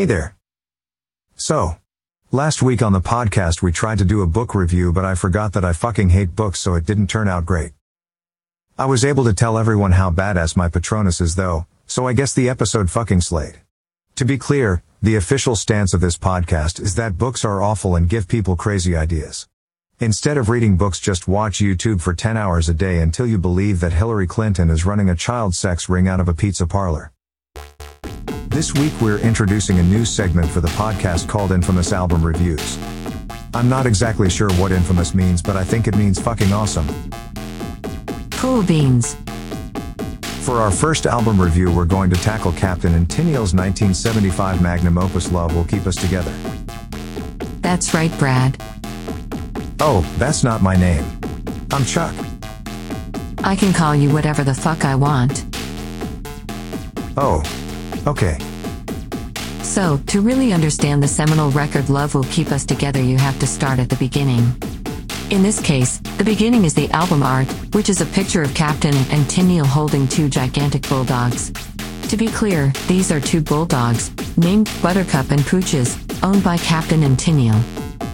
Hey there. So, last week on the podcast we tried to do a book review but I forgot that I fucking hate books so it didn't turn out great. I was able to tell everyone how badass my Patronus is though, so I guess the episode fucking slayed. To be clear, the official stance of this podcast is that books are awful and give people crazy ideas. Instead of reading books just watch YouTube for 10 hours a day until you believe that Hillary Clinton is running a child sex ring out of a pizza parlor. This week we're introducing a new segment for the podcast called Infamous Album Reviews. I'm not exactly sure what infamous means, but I think it means fucking awesome. Cool beans. For our first album review, we're going to tackle Captain and Tennille's 1975 magnum opus Love Will Keep Us Together. That's right, Brad. Oh, that's not my name. I'm Chuck. I can call you whatever the fuck I want. Oh, okay. So, to really understand the seminal record Love Will Keep Us Together, you have to start at the beginning. In this case, the beginning is the album art, which is a picture of Captain and Tennille holding two gigantic bulldogs. To be clear, these are two bulldogs, named Buttercup and Pooches, owned by Captain and Tennille.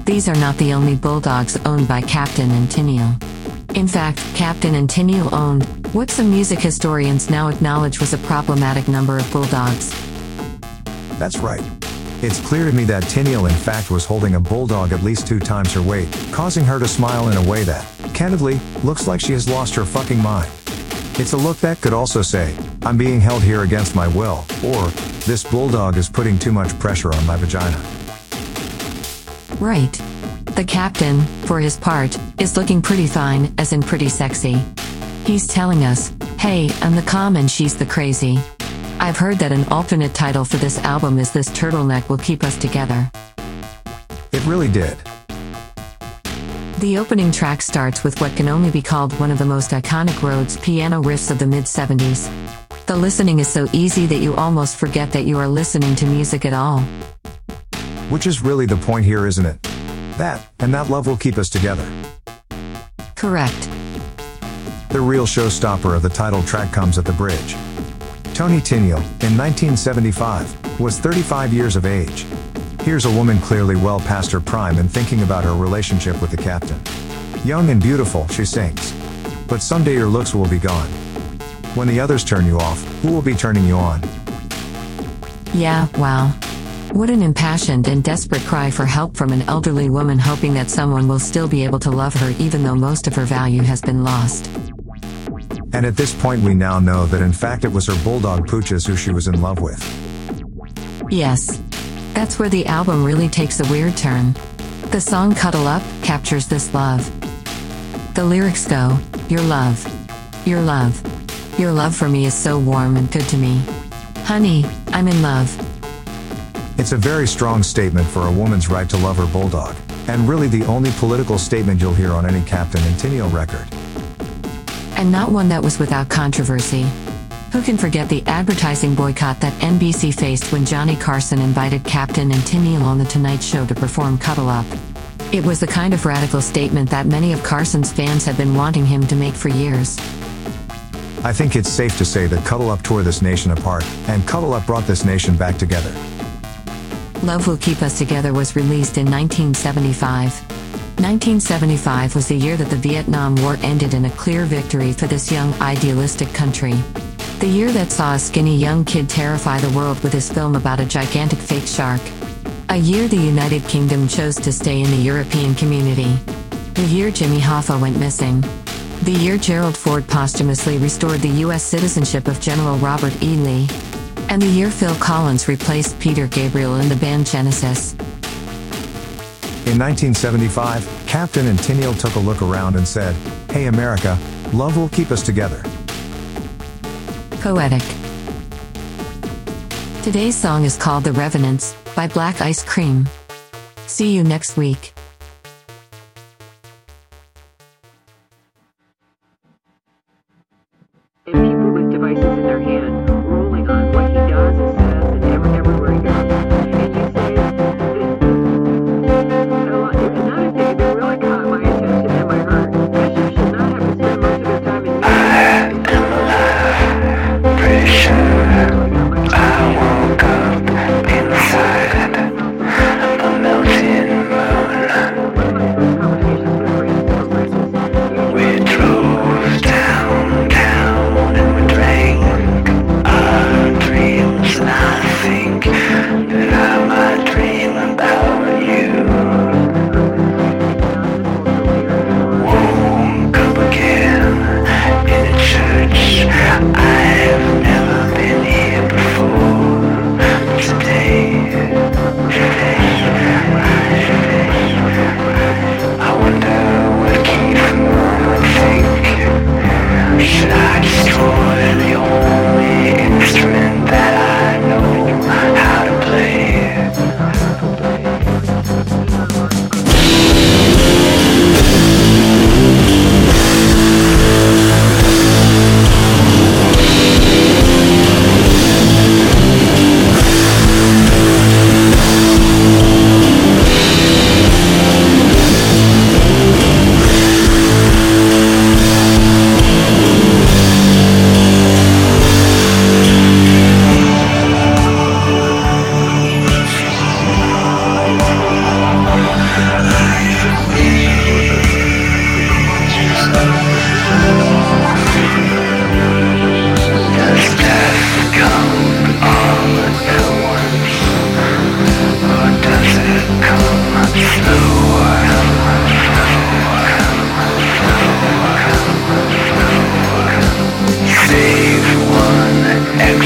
These are not the only bulldogs owned by Captain and Tennille. In fact, Captain and Tennille owned what some music historians now acknowledge was a problematic number of bulldogs. That's right. It's clear to me that Tennille in fact was holding a bulldog at least two times her weight, causing her to smile in a way that, candidly, looks like she has lost her fucking mind. It's a look that could also say, I'm being held here against my will, or, this bulldog is putting too much pressure on my vagina. Right. The captain, for his part, is looking pretty fine, as in pretty sexy. He's telling us, hey, I'm the calm and she's the crazy. I've heard that an alternate title for this album is This Turtleneck Will Keep Us Together. It really did. The opening track starts with what can only be called one of the most iconic Rhodes piano riffs of the mid 70s. The listening is so easy that you almost forget that you are listening to music at all. Which is really the point here, isn't it? That, and that love will keep us together. Correct. The real showstopper of the title track comes at the bridge. Toni Tennille, in 1975, was 35 years of age. Here's a woman clearly well past her prime and thinking about her relationship with the captain. Young and beautiful, she sings. But someday your looks will be gone. When the others turn you off, who will be turning you on? Yeah, wow. What an impassioned and desperate cry for help from an elderly woman hoping that someone will still be able to love her even though most of her value has been lost. And at this point, we now know that in fact it was her bulldog Pooches who she was in love with. Yes. That's where the album really takes a weird turn. The song Cuddle Up captures this love. The lyrics go, Your love. Your love. Your love for me is so warm and good to me. Honey, I'm in love. It's a very strong statement for a woman's right to love her bulldog, and really the only political statement you'll hear on any Captain Tennille record. And not one that was without controversy. Who can forget the advertising boycott that NBC faced when Johnny Carson invited Captain Tennille on The Tonight Show to perform Cuddle Up? It was the kind of radical statement that many of Carson's fans had been wanting him to make for years. I think it's safe to say that Cuddle Up tore this nation apart, and Cuddle Up brought this nation back together. Love Will Keep Us Together was released in 1975. 1975 was the year that the Vietnam War ended in a clear victory for this young, idealistic country. The year that saw a skinny young kid terrify the world with his film about a gigantic fake shark. A year the United Kingdom chose to stay in the European community. The year Jimmy Hoffa went missing. The year Gerald Ford posthumously restored the U.S. citizenship of General Robert E. Lee. And the year Phil Collins replaced Peter Gabriel in the band Genesis. In 1975, Captain and Tennille took a look around and said, Hey America, love will keep us together. Poetic. Today's song is called The Revenants by Black Ice Cream. See you next week.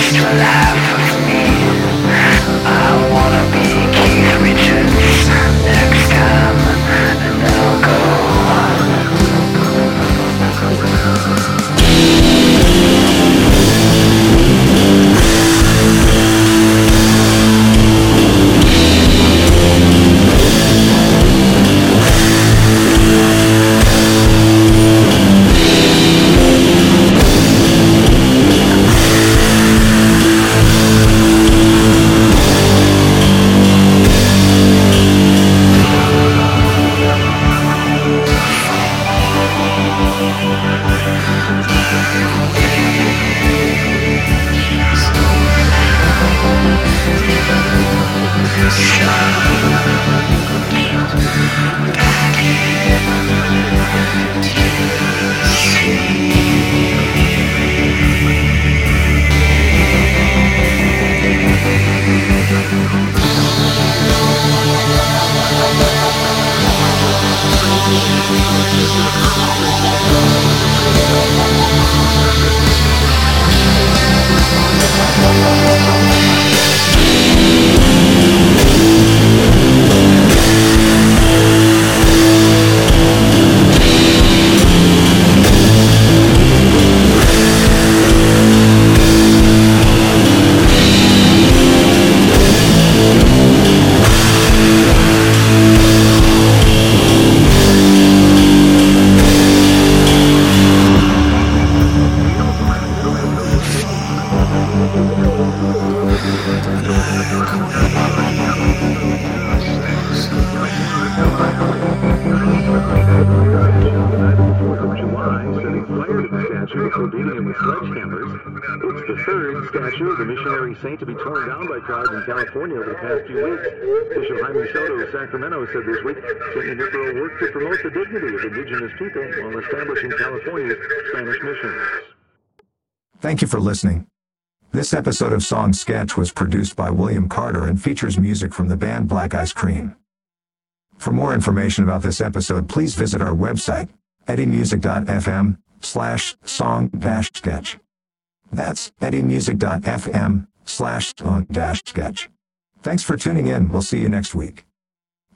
to laugh statue of the missionary saint to be torn down by crowds in California over the past few weeks. Bishop Jaime Soto of Sacramento said this week, St. Nipro worked to promote the dignity of indigenous people while establishing California's Spanish missions. Thank you for listening. This episode of Song Sketch was produced by William Carter and features music from the band Black Ice Cream. For more information about this episode, please visit our website, eddymusic.fm slash song dash sketch. That's eddymusic.fm slash song dash sketch. Thanks for tuning in. We'll see you next week.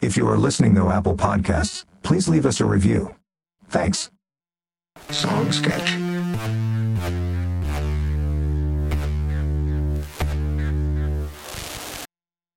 If you are listening though Apple Podcasts, please leave us a review. Thanks. Song Sketch.